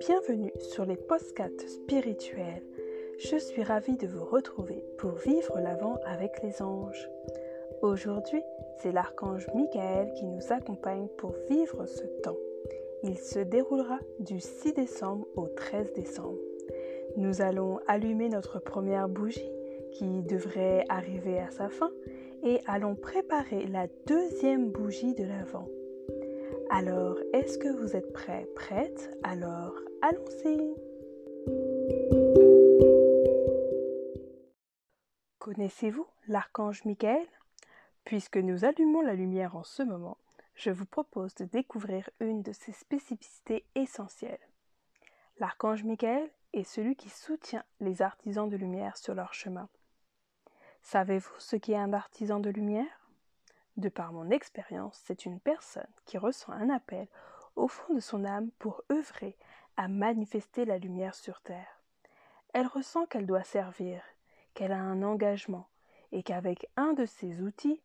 bienvenue sur les postcasts spirituels. Je suis ravie de vous retrouver pour vivre l'avant avec les anges. Aujourd'hui, c'est l'archange Michael qui nous accompagne pour vivre ce temps. Il se déroulera du 6 décembre au 13 décembre. Nous allons allumer notre première bougie qui devrait arriver à sa fin et allons préparer la deuxième bougie de l'avant. Alors, est-ce que vous êtes prêts, prête Alors, allons-y Connaissez-vous l'archange Michael? Puisque nous allumons la lumière en ce moment, je vous propose de découvrir une de ses spécificités essentielles. L'archange Michael est celui qui soutient les artisans de lumière sur leur chemin. Savez-vous ce qu'est un artisan de lumière? De par mon expérience, c'est une personne qui ressent un appel au fond de son âme pour œuvrer à manifester la lumière sur terre. Elle ressent qu'elle doit servir, qu'elle a un engagement, et qu'avec un de ses outils,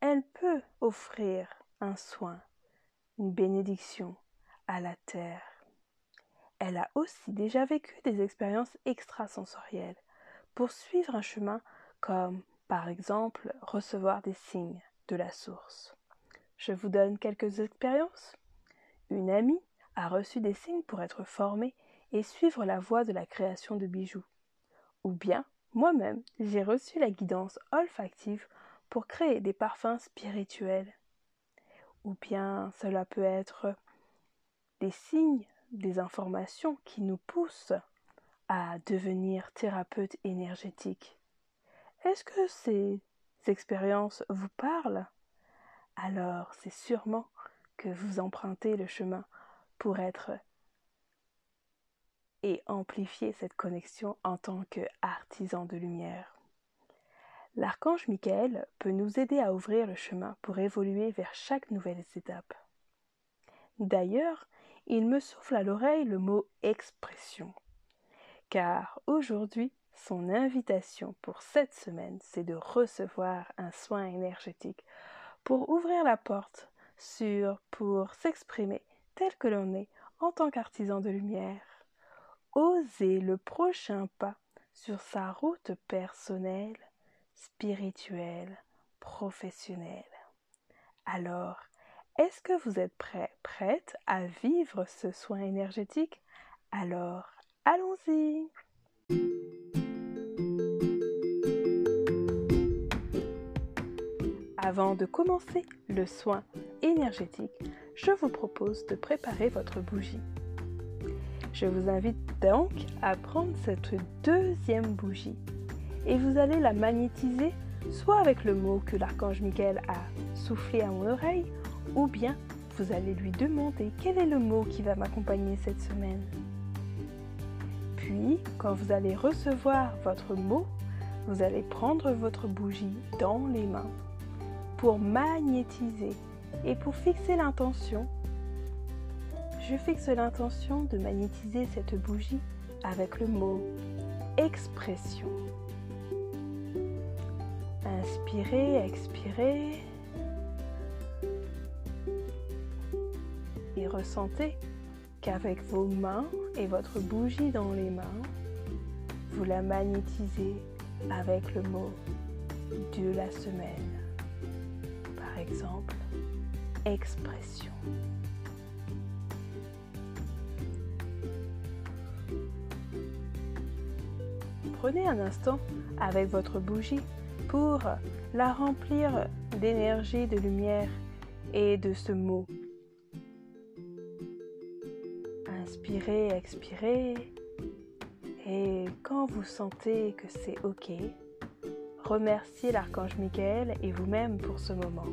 elle peut offrir un soin, une bénédiction à la terre. Elle a aussi déjà vécu des expériences extrasensorielles pour suivre un chemin comme, par exemple, recevoir des signes, de la source. Je vous donne quelques expériences. Une amie a reçu des signes pour être formée et suivre la voie de la création de bijoux. Ou bien, moi-même, j'ai reçu la guidance olfactive pour créer des parfums spirituels. Ou bien cela peut être des signes, des informations qui nous poussent à devenir thérapeute énergétique. Est-ce que c'est expériences vous parlent, alors c'est sûrement que vous empruntez le chemin pour être et amplifier cette connexion en tant qu'artisan de lumière. L'archange Michael peut nous aider à ouvrir le chemin pour évoluer vers chaque nouvelle étape. D'ailleurs, il me souffle à l'oreille le mot expression, car aujourd'hui, son invitation pour cette semaine, c'est de recevoir un soin énergétique pour ouvrir la porte sur, pour s'exprimer tel que l'on est en tant qu'artisan de lumière. Oser le prochain pas sur sa route personnelle, spirituelle, professionnelle. Alors, est-ce que vous êtes prêt, prête à vivre ce soin énergétique? Alors, allons-y Avant de commencer le soin énergétique, je vous propose de préparer votre bougie. Je vous invite donc à prendre cette deuxième bougie et vous allez la magnétiser soit avec le mot que l'archange Michael a soufflé à mon oreille ou bien vous allez lui demander quel est le mot qui va m'accompagner cette semaine. Puis, quand vous allez recevoir votre mot, vous allez prendre votre bougie dans les mains pour magnétiser et pour fixer l'intention. Je fixe l'intention de magnétiser cette bougie avec le mot expression. Inspirez, expirez. Et ressentez qu'avec vos mains et votre bougie dans les mains, vous la magnétisez avec le mot de la semaine exemple, expression. Prenez un instant avec votre bougie pour la remplir d'énergie, de lumière et de ce mot. Inspirez, expirez. Et quand vous sentez que c'est OK, remerciez l'archange Michael et vous-même pour ce moment.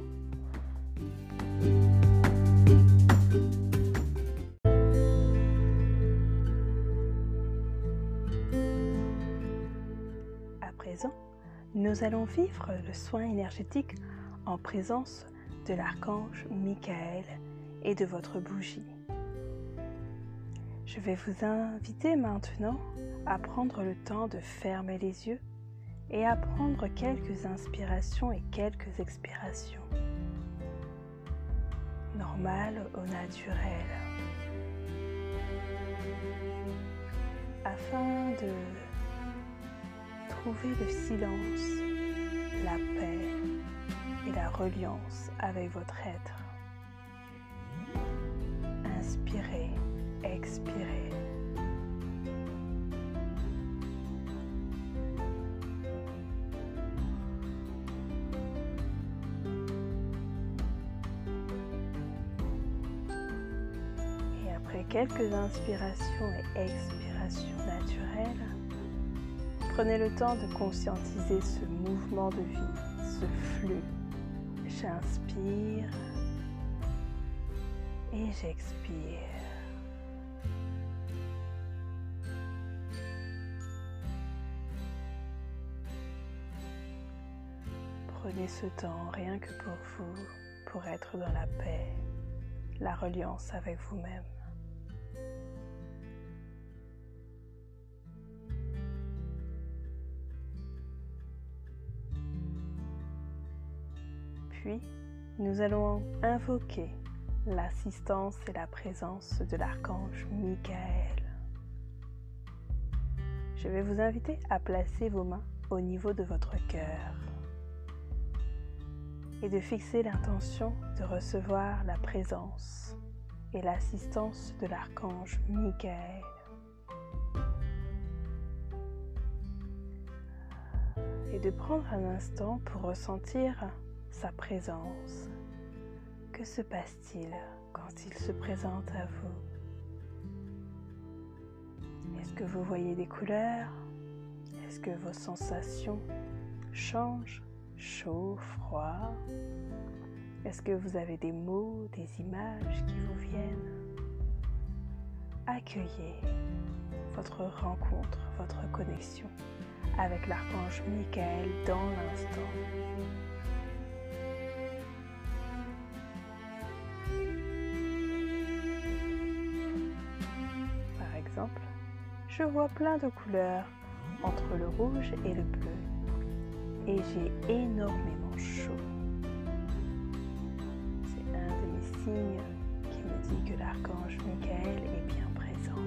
Nous allons vivre le soin énergétique en présence de l'archange Michael et de votre bougie. Je vais vous inviter maintenant à prendre le temps de fermer les yeux et à prendre quelques inspirations et quelques expirations. Normal au naturel. afin de trouver le silence, la paix et la reliance avec votre être. Inspirez, expirez. Et après quelques inspirations et expirations naturelles, prenez le temps de conscientiser ce mouvement de vie, ce flux. J'inspire et j'expire. Prenez ce temps rien que pour vous, pour être dans la paix, la reliance avec vous-même. Nous allons invoquer l'assistance et la présence de l'archange Michael. Je vais vous inviter à placer vos mains au niveau de votre cœur et de fixer l'intention de recevoir la présence et l'assistance de l'archange Michael. Et de prendre un instant pour ressentir sa présence. Que se passe-t-il quand il se présente à vous? Est-ce que vous voyez des couleurs? Est-ce que vos sensations changent? Chaud, froid? Est-ce que vous avez des mots, des images qui vous viennent? Accueillez votre rencontre, votre connexion avec l'archange Michael dans l'instant. Je vois plein de couleurs entre le rouge et le bleu et j'ai énormément chaud. C'est un de mes signes qui me dit que l'archange Michael est bien présent.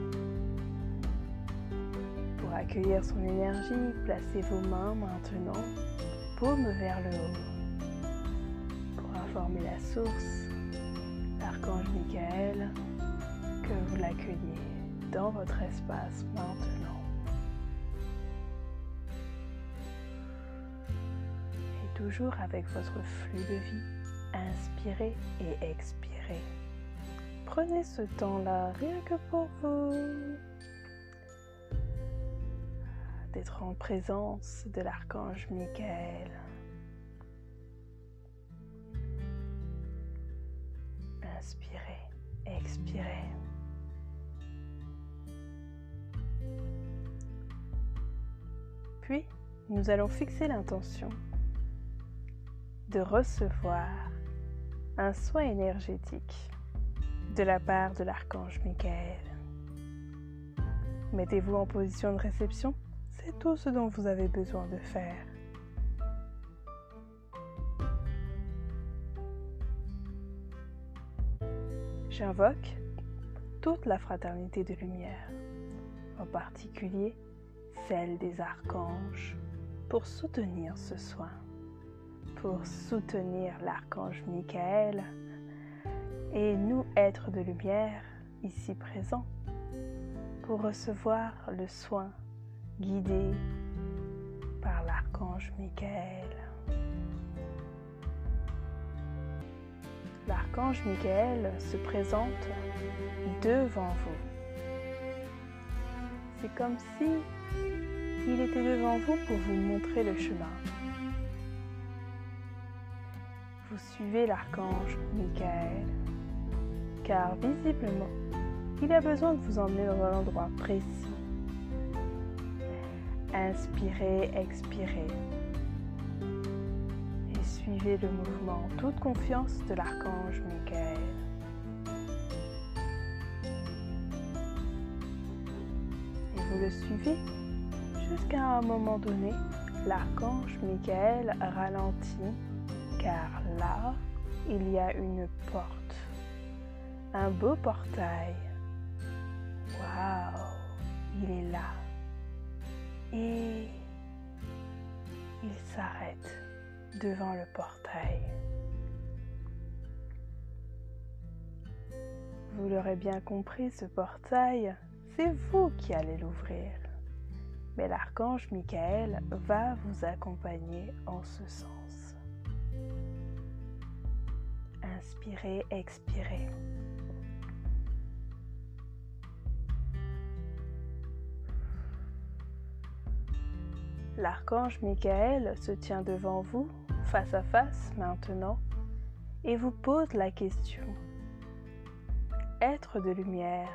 Pour accueillir son énergie, placez vos mains maintenant, paume vers le haut. Pour informer la source, l'archange Michael, que vous l'accueillez dans votre espace maintenant. Et toujours avec votre flux de vie, inspirez et expirez. Prenez ce temps-là rien que pour vous. D'être en présence de l'archange Michael. Inspirez, expirez. Puis, nous allons fixer l'intention de recevoir un soin énergétique de la part de l'archange Michael. Mettez-vous en position de réception, c'est tout ce dont vous avez besoin de faire. J'invoque toute la fraternité de lumière, en particulier celle des archanges pour soutenir ce soin, pour soutenir l'archange Michael et nous, êtres de lumière, ici présents, pour recevoir le soin guidé par l'archange Michael. L'archange Michael se présente devant vous. C'est comme si il était devant vous pour vous montrer le chemin. Vous suivez l'archange Michael, car visiblement, il a besoin de vous emmener dans un endroit précis. Inspirez, expirez. Et suivez le mouvement toute confiance de l'archange Michael. Et vous le suivez jusqu'à un moment donné, l'archange Michael ralentit car là, il y a une porte, un beau portail Waouh, il est là. Et il s'arrête devant le portail. Vous l'aurez bien compris, ce portail, c'est vous qui allez l'ouvrir. Mais l'archange Michael va vous accompagner en ce sens. Inspirez, expirez. L'archange Michael se tient devant vous, face à face maintenant, et vous pose la question. Être de lumière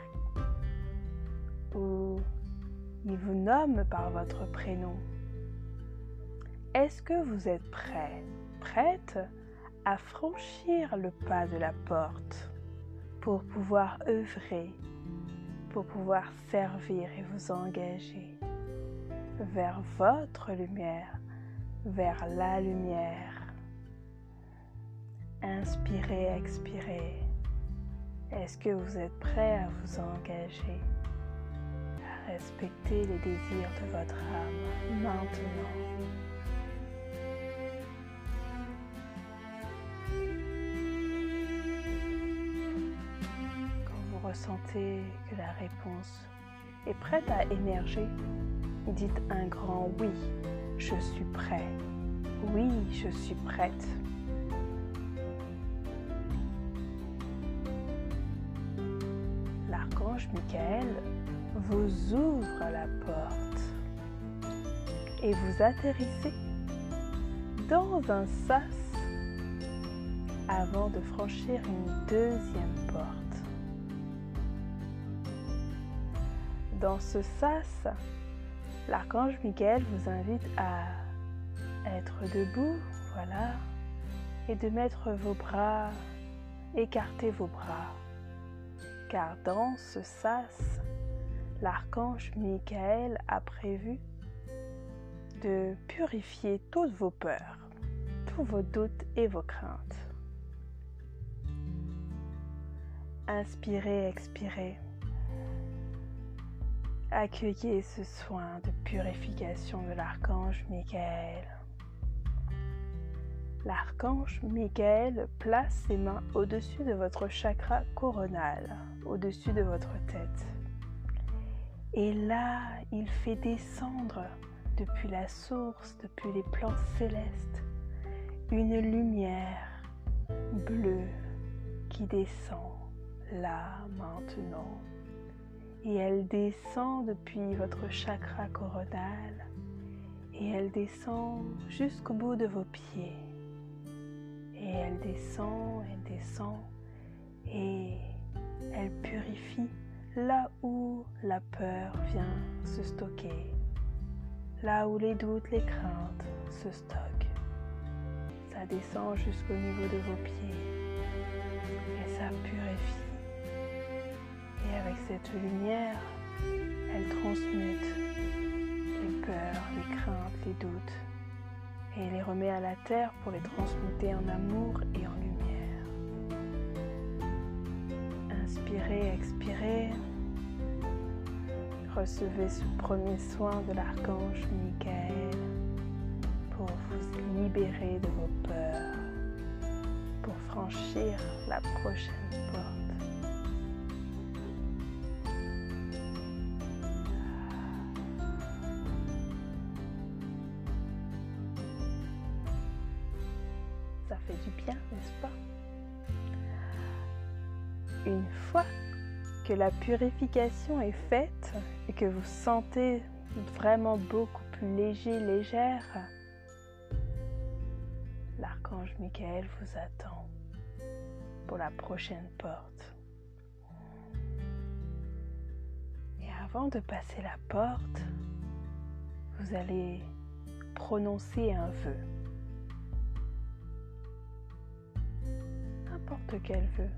ou il vous nomme par votre prénom. Est-ce que vous êtes prêt, prête à franchir le pas de la porte pour pouvoir œuvrer, pour pouvoir servir et vous engager vers votre lumière, vers la lumière? Inspirez, expirez. Est-ce que vous êtes prêt à vous engager, à respecter les désirs de votre âme maintenant Quand vous ressentez que la réponse est prête à émerger, dites un grand oui, je suis prêt. Oui, je suis prête. L'archange Michael vous ouvre la porte et vous atterrissez dans un sas avant de franchir une deuxième porte. Dans ce sas, l'archange Michael vous invite à être debout, voilà, et de mettre vos bras, écarter vos bras. Car dans ce sas, l'archange Michael a prévu de purifier toutes vos peurs, tous vos doutes et vos craintes. Inspirez, expirez. Accueillez ce soin de purification de l'archange Michael. L'archange Michael place ses mains au-dessus de votre chakra coronal, au-dessus de votre tête. Et là, il fait descendre depuis la source, depuis les plans célestes, une lumière bleue qui descend là maintenant et elle descend depuis votre chakra coronal et elle descend jusqu'au bout de vos pieds. Et elle descend, elle descend et elle purifie là où la peur vient se stocker, là où les doutes, les craintes se stockent. Ça descend jusqu'au niveau de vos pieds et ça purifie et avec cette lumière, elle transmute les peurs, les craintes, les doutes et les remet à la terre pour les transmuter en amour et en lumière. Inspirez, expirez. Recevez ce premier soin de l'archange Michael pour vous libérer de vos peurs, pour franchir la prochaine porte. Que la purification est faite et que vous sentez vraiment beaucoup plus léger, légère, l'archange Michael vous attend pour la prochaine porte. Et avant de passer la porte, vous allez prononcer un vœu. n'importe quel vœu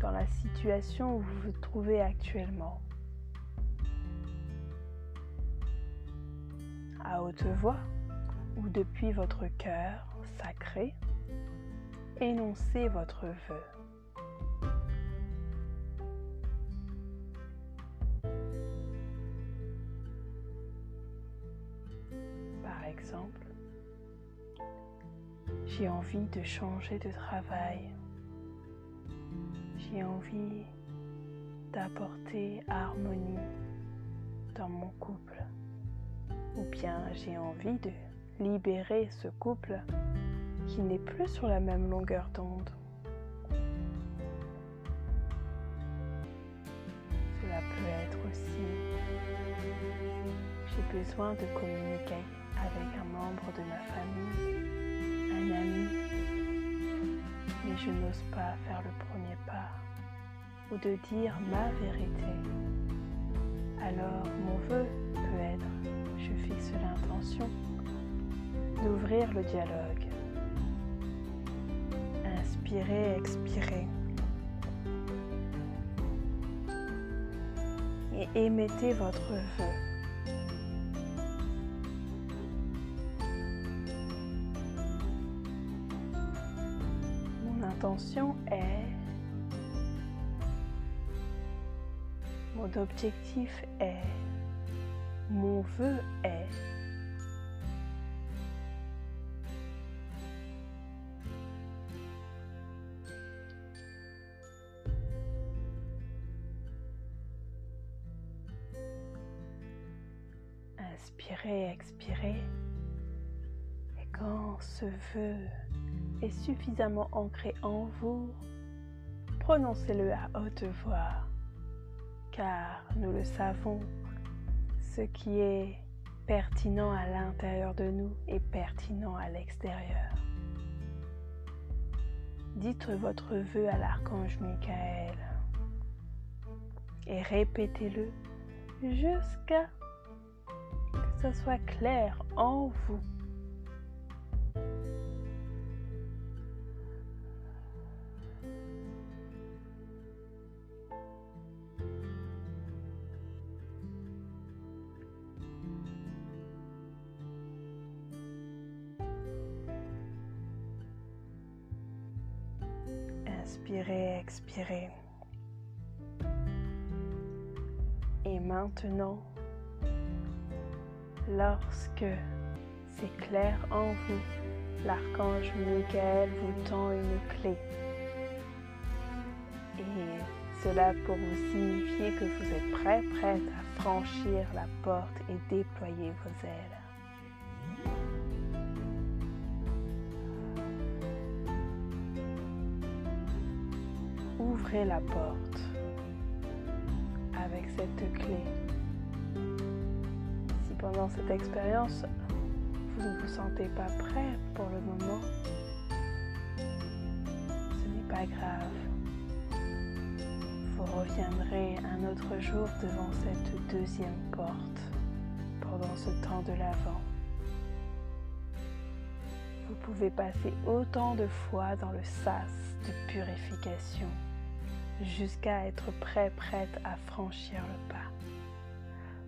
dans la situation où vous vous trouvez actuellement. À haute voix ou depuis votre cœur sacré, énoncez votre vœu. Par exemple, j'ai envie de changer de travail. J'ai envie d'apporter harmonie dans mon couple. Ou bien j'ai envie de libérer ce couple qui n'est plus sur la même longueur d'onde. Cela peut être aussi j'ai besoin de communiquer avec un membre de ma famille, un ami, mais je n'ose pas faire le premier pas ou de dire ma vérité. Alors mon vœu peut être, je fixe l'intention d'ouvrir le dialogue. Inspirez, expirez. Et émettez votre vœu. Est, mon objectif est, mon vœu est. Inspirez, expirez. Et quand ce vœu est suffisamment ancré en vous, prononcez-le à haute voix, car nous le savons, ce qui est pertinent à l'intérieur de nous est pertinent à l'extérieur. Dites votre vœu à l'archange Michael et répétez-le jusqu'à que ce soit clair en vous. Inspirez, expirez. Et maintenant, lorsque c'est clair en vous, l'archange Michael vous tend une clé. Et cela pour vous signifier que vous êtes prêt, prête à franchir la porte et déployer vos ailes. La porte avec cette clé. Si pendant cette expérience, vous ne vous sentez pas prêt pour le moment, ce n'est pas grave. Vous reviendrez un autre jour devant cette deuxième porte pendant ce temps de l'avant. Vous pouvez passer autant de fois dans le sas de purification jusqu'à être prêt, prête à franchir le pas.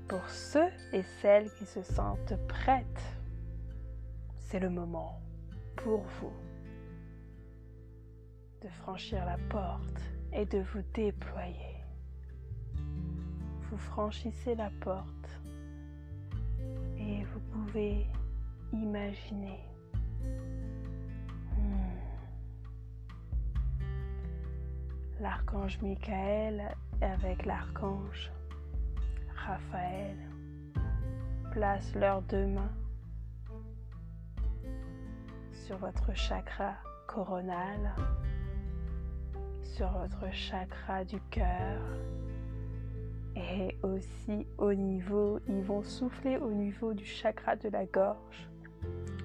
Pour ceux et celles qui se sentent prêtes, c'est le moment pour vous de franchir la porte et de vous déployer. Vous franchissez la porte et vous pouvez imaginer l'archange Michael avec l'archange Raphaël placent leurs deux mains sur votre chakra coronal, sur votre chakra du cœur et aussi au niveau, ils vont souffler au niveau du chakra de la gorge,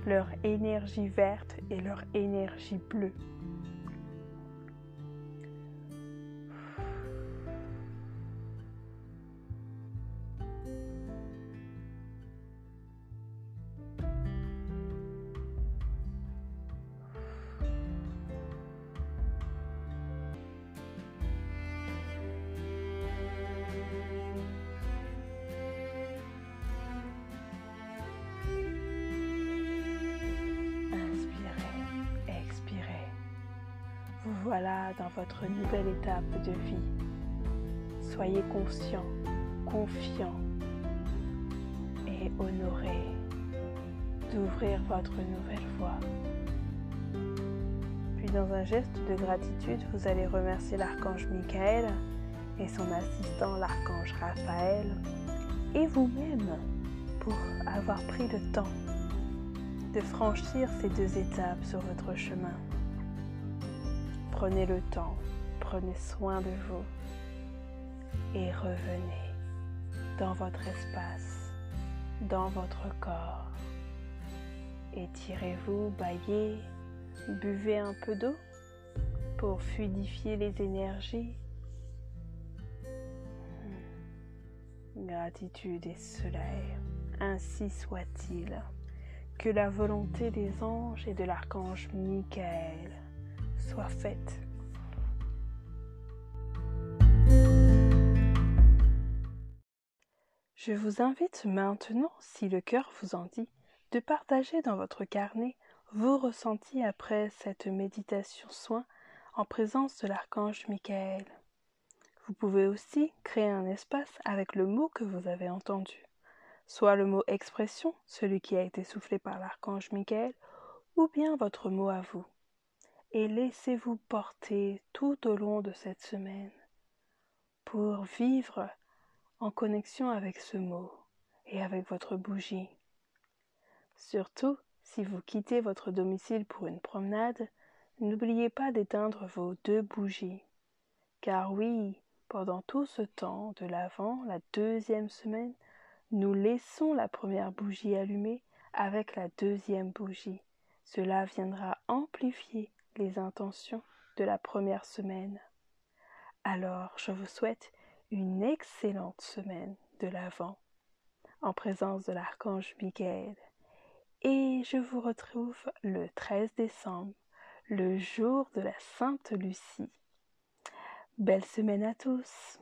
leur énergie verte et leur énergie bleue. Voilà dans votre nouvelle étape de vie. Soyez conscient, confiant et honoré d'ouvrir votre nouvelle voie. dans un geste de gratitude, vous allez remercier l'archange Michael et son assistant l'archange Raphaël et vous-même pour avoir pris le temps de franchir ces deux étapes sur votre chemin. Prenez le temps, prenez soin de vous et revenez dans votre espace, dans votre corps. Étirez-vous, baillez, buvez un peu d'eau pour fluidifier les énergies. Gratitude et soleil, ainsi soit-il. Que la volonté des anges et de l'archange Michael soit faite. Je vous invite maintenant, si le cœur vous en dit, de partager dans votre carnet vos ressentis après cette méditation soin en présence de l'archange Michael. Vous pouvez aussi créer un espace avec le mot que vous avez entendu, soit le mot expression, celui qui a été soufflé par l'archange Michael, ou bien votre mot à vous. Et laissez-vous porter tout au long de cette semaine pour vivre en connexion avec ce mot et avec votre bougie. Surtout, si vous quittez votre domicile pour une promenade, n'oubliez pas d'éteindre vos deux bougies. Car oui, pendant tout ce temps de l'avant, la deuxième semaine, nous laissons la première bougie allumée avec la deuxième bougie. Cela viendra amplifier les intentions de la première semaine. Alors, je vous souhaite une excellente semaine de l'Avent en présence de l'archange Michael. Et je vous retrouve le 13 décembre, le jour de la Sainte Lucie. Belle semaine à tous.